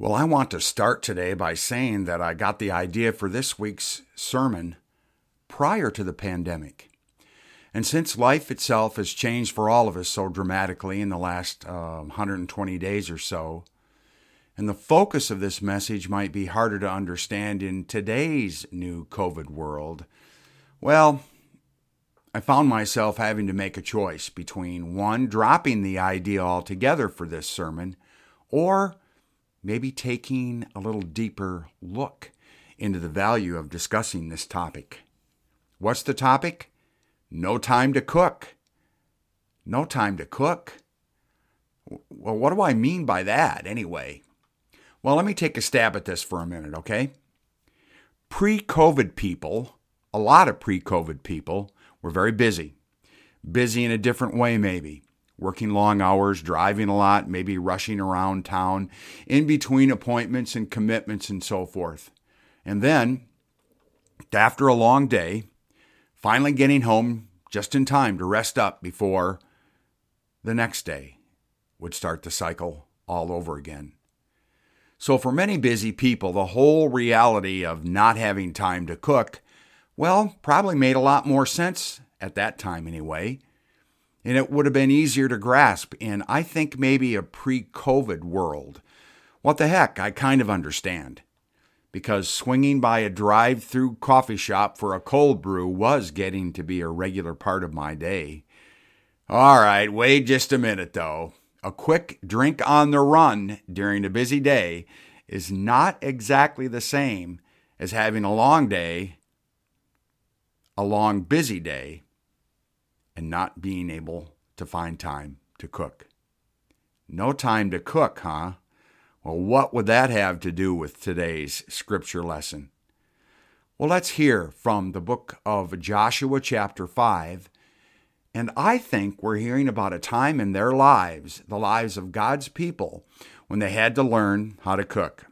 Well, I want to start today by saying that I got the idea for this week's sermon prior to the pandemic. And since life itself has changed for all of us so dramatically in the last uh, 120 days or so, and the focus of this message might be harder to understand in today's new COVID world, well, I found myself having to make a choice between one, dropping the idea altogether for this sermon, or maybe taking a little deeper look into the value of discussing this topic. What's the topic? No time to cook. No time to cook? Well, what do I mean by that anyway? Well, let me take a stab at this for a minute, okay? Pre COVID people, a lot of pre COVID people, were very busy. Busy in a different way, maybe working long hours, driving a lot, maybe rushing around town, in between appointments and commitments and so forth. And then, after a long day, finally getting home just in time to rest up before the next day would start the cycle all over again. So, for many busy people, the whole reality of not having time to cook, well, probably made a lot more sense at that time anyway and it would have been easier to grasp in, I think, maybe a pre COVID world. What the heck? I kind of understand. Because swinging by a drive through coffee shop for a cold brew was getting to be a regular part of my day. All right, wait just a minute though. A quick drink on the run during a busy day is not exactly the same as having a long day, a long busy day, and not being able to find time to cook. No time to cook, huh? Well, what would that have to do with today's scripture lesson? Well, let's hear from the book of Joshua, chapter 5. And I think we're hearing about a time in their lives, the lives of God's people, when they had to learn how to cook.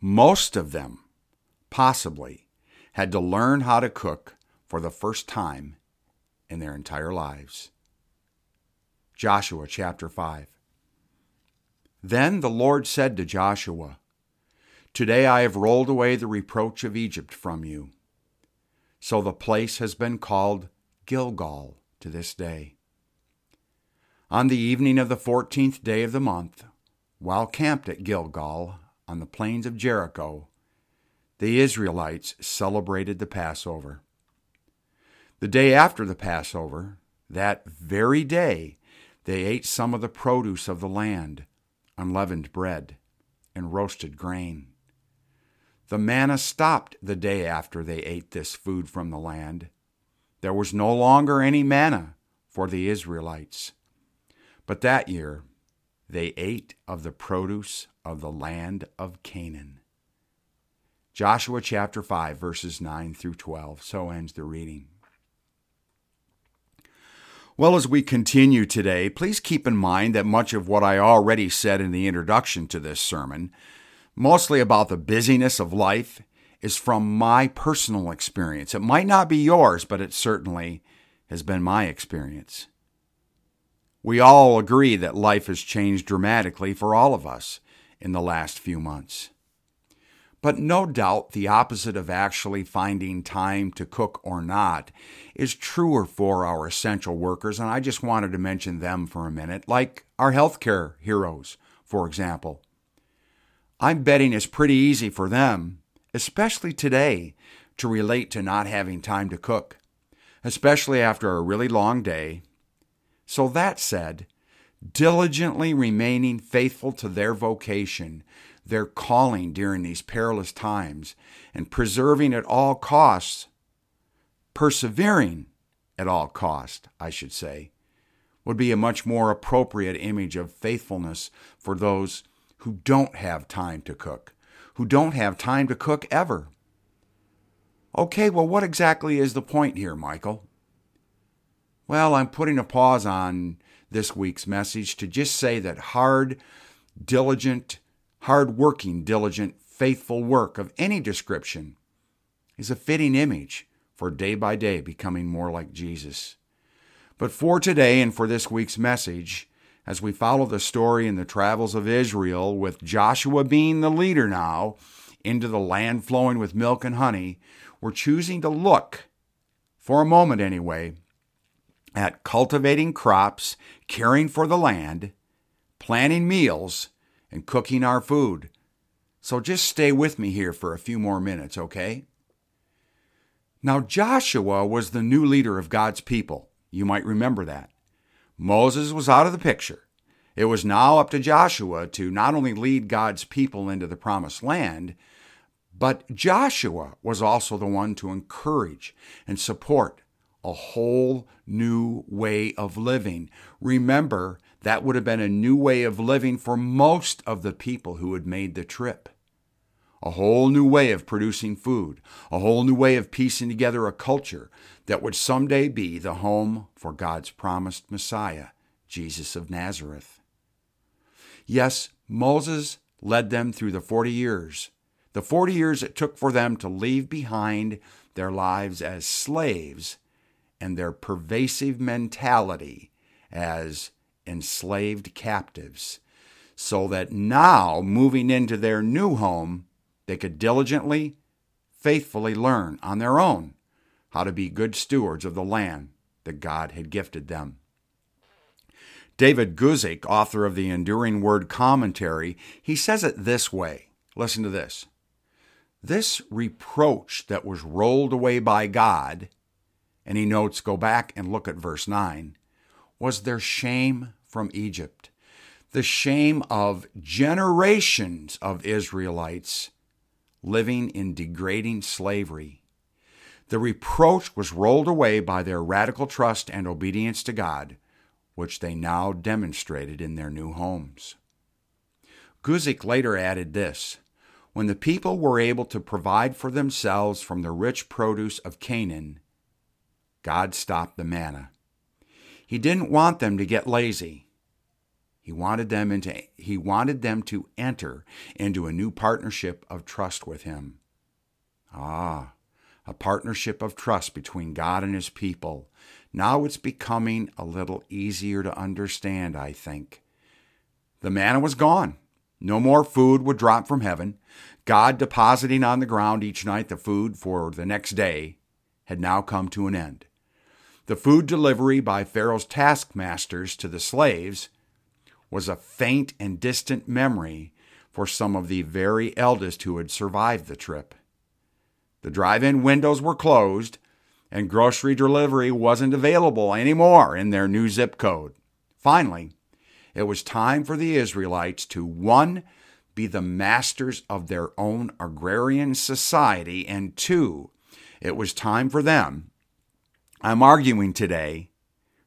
Most of them, possibly, had to learn how to cook for the first time in their entire lives. Joshua chapter 5. Then the Lord said to Joshua, Today I have rolled away the reproach of Egypt from you. So the place has been called Gilgal to this day. On the evening of the fourteenth day of the month, while camped at Gilgal on the plains of Jericho, the Israelites celebrated the Passover. The day after the Passover, that very day, they ate some of the produce of the land, unleavened bread, and roasted grain. The manna stopped the day after they ate this food from the land. There was no longer any manna for the Israelites. But that year they ate of the produce of the land of Canaan. Joshua chapter 5, verses 9 through 12. So ends the reading. Well, as we continue today, please keep in mind that much of what I already said in the introduction to this sermon, mostly about the busyness of life, is from my personal experience. It might not be yours, but it certainly has been my experience. We all agree that life has changed dramatically for all of us in the last few months. But no doubt the opposite of actually finding time to cook or not is truer for our essential workers, and I just wanted to mention them for a minute, like our healthcare heroes, for example. I'm betting it's pretty easy for them, especially today, to relate to not having time to cook, especially after a really long day. So, that said, diligently remaining faithful to their vocation their calling during these perilous times and preserving at all costs, persevering at all cost, I should say, would be a much more appropriate image of faithfulness for those who don't have time to cook, who don't have time to cook ever. Okay, well, what exactly is the point here, Michael? Well, I'm putting a pause on this week's message to just say that hard, diligent, hard-working, diligent, faithful work of any description is a fitting image for day by day becoming more like Jesus. But for today and for this week's message, as we follow the story in the travels of Israel, with Joshua being the leader now into the land flowing with milk and honey, we're choosing to look, for a moment anyway, at cultivating crops, caring for the land, planning meals, and cooking our food. So just stay with me here for a few more minutes, okay? Now, Joshua was the new leader of God's people. You might remember that. Moses was out of the picture. It was now up to Joshua to not only lead God's people into the promised land, but Joshua was also the one to encourage and support a whole new way of living. Remember, that would have been a new way of living for most of the people who had made the trip. A whole new way of producing food, a whole new way of piecing together a culture that would someday be the home for God's promised Messiah, Jesus of Nazareth. Yes, Moses led them through the 40 years, the 40 years it took for them to leave behind their lives as slaves and their pervasive mentality as enslaved captives, so that now, moving into their new home, they could diligently, faithfully learn on their own how to be good stewards of the land that God had gifted them. David Guzik, author of the Enduring Word Commentary, he says it this way. Listen to this. This reproach that was rolled away by God and he notes, go back and look at verse 9, was their shame from Egypt, the shame of generations of Israelites living in degrading slavery. The reproach was rolled away by their radical trust and obedience to God, which they now demonstrated in their new homes. Guzik later added this When the people were able to provide for themselves from the rich produce of Canaan, God stopped the manna. He didn't want them to get lazy. He wanted them into he wanted them to enter into a new partnership of trust with him. Ah, a partnership of trust between God and his people. Now it's becoming a little easier to understand, I think. The manna was gone. No more food would drop from heaven. God depositing on the ground each night the food for the next day had now come to an end. The food delivery by Pharaoh's taskmasters to the slaves was a faint and distant memory for some of the very eldest who had survived the trip. The drive in windows were closed, and grocery delivery wasn't available anymore in their new zip code. Finally, it was time for the Israelites to one, be the masters of their own agrarian society, and two, it was time for them I'm arguing today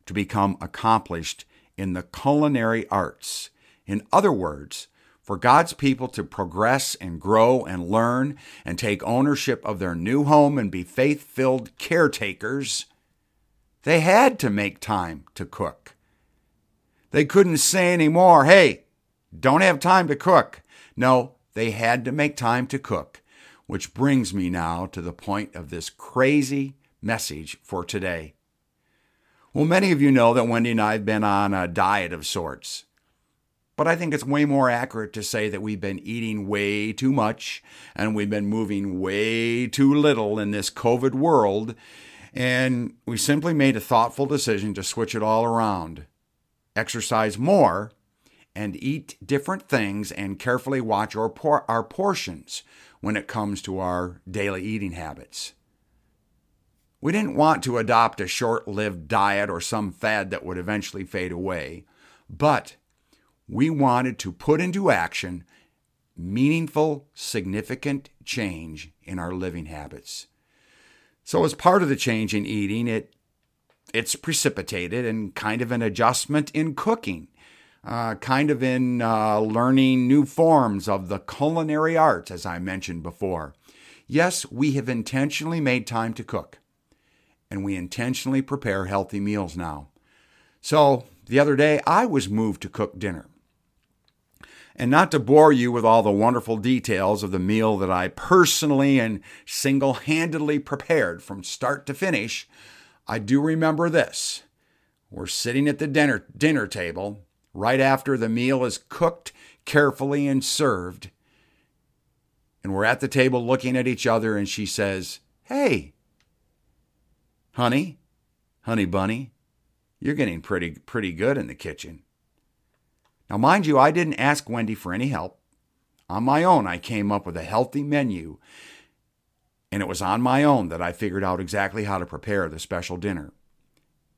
to become accomplished in the culinary arts. In other words, for God's people to progress and grow and learn and take ownership of their new home and be faith filled caretakers, they had to make time to cook. They couldn't say anymore, hey, don't have time to cook. No, they had to make time to cook, which brings me now to the point of this crazy message for today. Well, many of you know that Wendy and I have been on a diet of sorts. But I think it's way more accurate to say that we've been eating way too much and we've been moving way too little in this COVID world. And we simply made a thoughtful decision to switch it all around. Exercise more and eat different things and carefully watch our, por- our portions when it comes to our daily eating habits. We didn't want to adopt a short lived diet or some fad that would eventually fade away, but we wanted to put into action meaningful, significant change in our living habits. So, as part of the change in eating, it it's precipitated and kind of an adjustment in cooking, uh, kind of in uh, learning new forms of the culinary arts, as I mentioned before. Yes, we have intentionally made time to cook and we intentionally prepare healthy meals now. So, the other day, I was moved to cook dinner. And not to bore you with all the wonderful details of the meal that I personally and single handedly prepared from start to finish, I do remember this. We're sitting at the dinner, dinner table, right after the meal is cooked carefully and served. And we're at the table looking at each other, and she says, Hey, honey, honey bunny, you're getting pretty, pretty good in the kitchen. Now, mind you, I didn't ask Wendy for any help. On my own, I came up with a healthy menu, and it was on my own that I figured out exactly how to prepare the special dinner.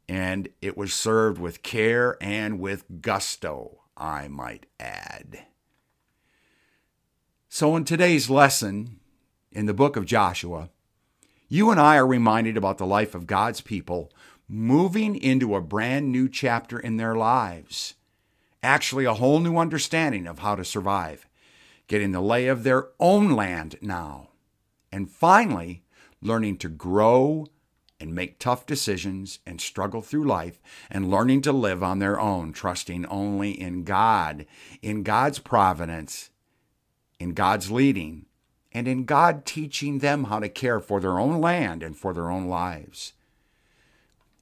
And it was served with care and with gusto, I might add. So, in today's lesson in the book of Joshua, you and I are reminded about the life of God's people moving into a brand new chapter in their lives. Actually, a whole new understanding of how to survive, getting the lay of their own land now, and finally, learning to grow and make tough decisions and struggle through life and learning to live on their own, trusting only in God, in God's providence, in God's leading, and in God teaching them how to care for their own land and for their own lives.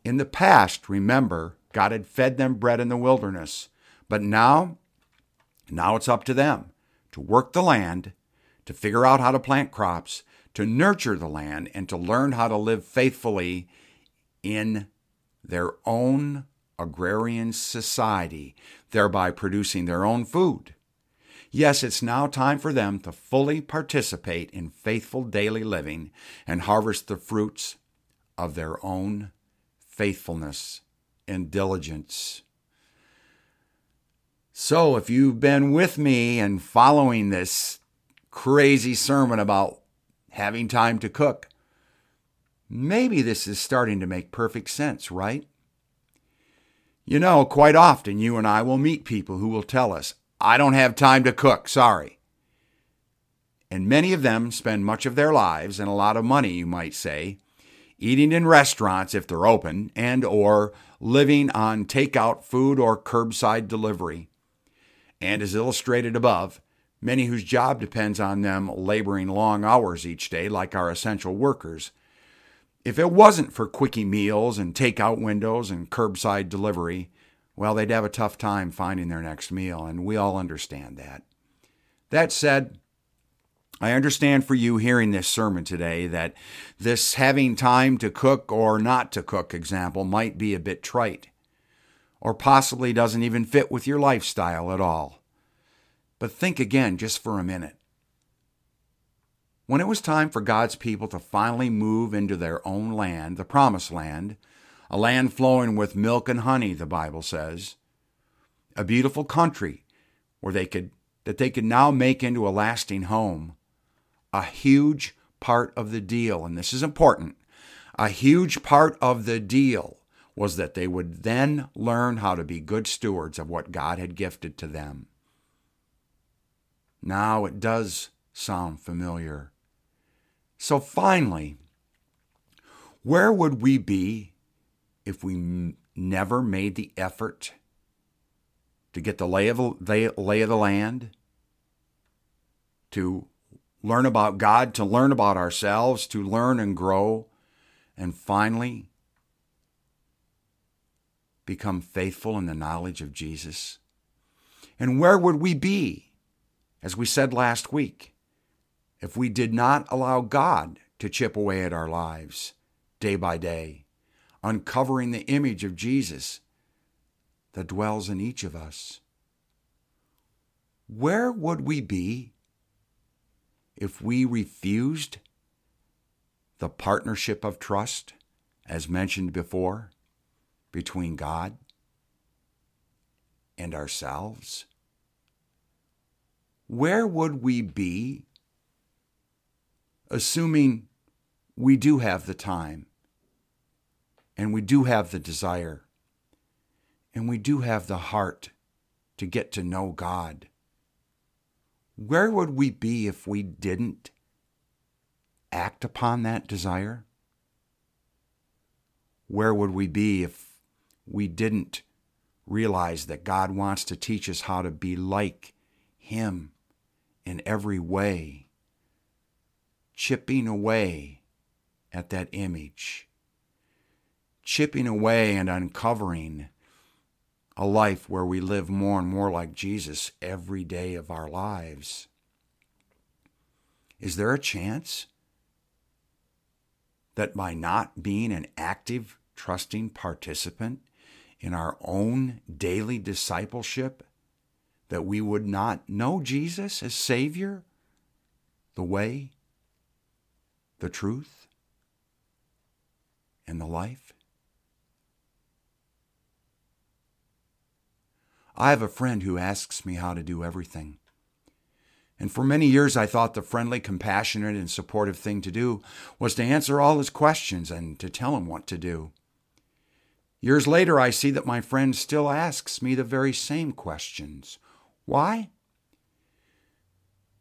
In the past, remember, God had fed them bread in the wilderness, but now, now it's up to them to work the land, to figure out how to plant crops, to nurture the land, and to learn how to live faithfully in their own agrarian society, thereby producing their own food. Yes, it's now time for them to fully participate in faithful daily living and harvest the fruits of their own faithfulness and diligence. So, if you've been with me and following this crazy sermon about having time to cook, maybe this is starting to make perfect sense, right? You know, quite often you and I will meet people who will tell us, I don't have time to cook, sorry. And many of them spend much of their lives and a lot of money, you might say, eating in restaurants if they're open and or living on takeout food or curbside delivery. And as illustrated above, many whose job depends on them laboring long hours each day like our essential workers. If it wasn't for quickie meals and takeout windows and curbside delivery, well, they'd have a tough time finding their next meal, and we all understand that. That said, I understand for you hearing this sermon today that this having time to cook or not to cook example might be a bit trite, or possibly doesn't even fit with your lifestyle at all. But think again just for a minute. When it was time for God's people to finally move into their own land, the promised land, a land flowing with milk and honey, the Bible says, a beautiful country where they could that they could now make into a lasting home. A huge part of the deal, and this is important, a huge part of the deal was that they would then learn how to be good stewards of what God had gifted to them. Now it does sound familiar. So finally, where would we be if we m- never made the effort to get the lay of the lay of the land, to learn about God, to learn about ourselves, to learn and grow, and finally become faithful in the knowledge of Jesus? And where would we be, as we said last week, if we did not allow God to chip away at our lives day by day? Uncovering the image of Jesus that dwells in each of us. Where would we be if we refused the partnership of trust, as mentioned before, between God and ourselves? Where would we be, assuming we do have the time and we do have the desire. And we do have the heart to get to know God. Where would we be if we didn't act upon that desire? Where would we be if we didn't realize that God wants to teach us how to be like Him in every way, chipping away at that image? Chipping away and uncovering a life where we live more and more like Jesus every day of our lives? Is there a chance that by not being an active, trusting participant in our own daily discipleship, that we would not know Jesus as Savior, the way, the truth, and the life? I have a friend who asks me how to do everything. And for many years, I thought the friendly, compassionate, and supportive thing to do was to answer all his questions and to tell him what to do. Years later, I see that my friend still asks me the very same questions. Why?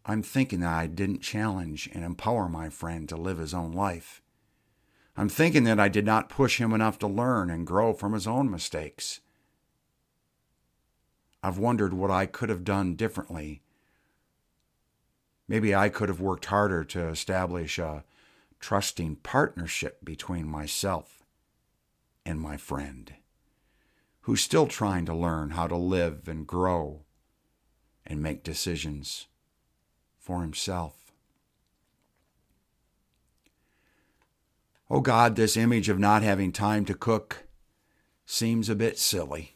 I'm thinking that I didn't challenge and empower my friend to live his own life. I'm thinking that I did not push him enough to learn and grow from his own mistakes. I've wondered what I could have done differently Maybe I could have worked harder to establish a trusting partnership between myself and my friend, who's still trying to learn how to live and grow and make decisions for himself. Oh God, this image of not having time to cook seems a bit silly.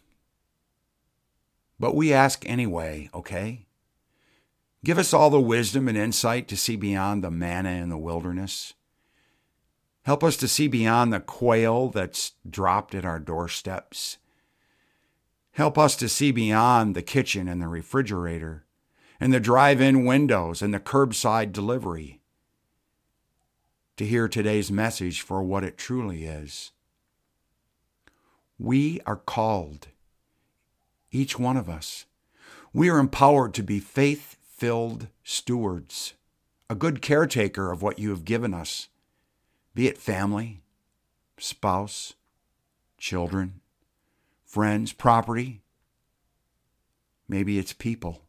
But we ask anyway, okay? Give us all the wisdom and insight to see beyond the manna in the wilderness. Help us to see beyond the quail that's dropped at our doorsteps. Help us to see beyond the kitchen and the refrigerator, and the drive in windows and the curbside delivery. To hear today's message for what it truly is. We are called, each one of us. We are empowered to be faith filled stewards, a good caretaker of what you have given us, be it family, spouse, children, friends, property. Maybe it's people.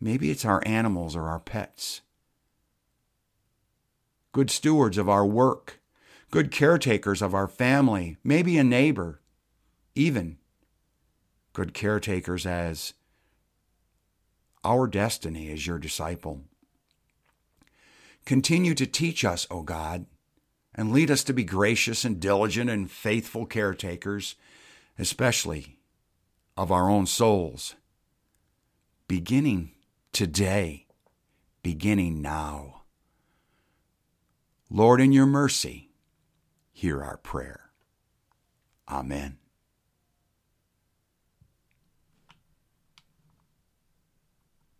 Maybe it's our animals or our pets. Good stewards of our work, good caretakers of our family, maybe a neighbor, even good caretakers as our destiny as your disciple. Continue to teach us, O God, and lead us to be gracious and diligent and faithful caretakers, especially of our own souls, beginning today, beginning now. Lord, in your mercy, hear our prayer. Amen.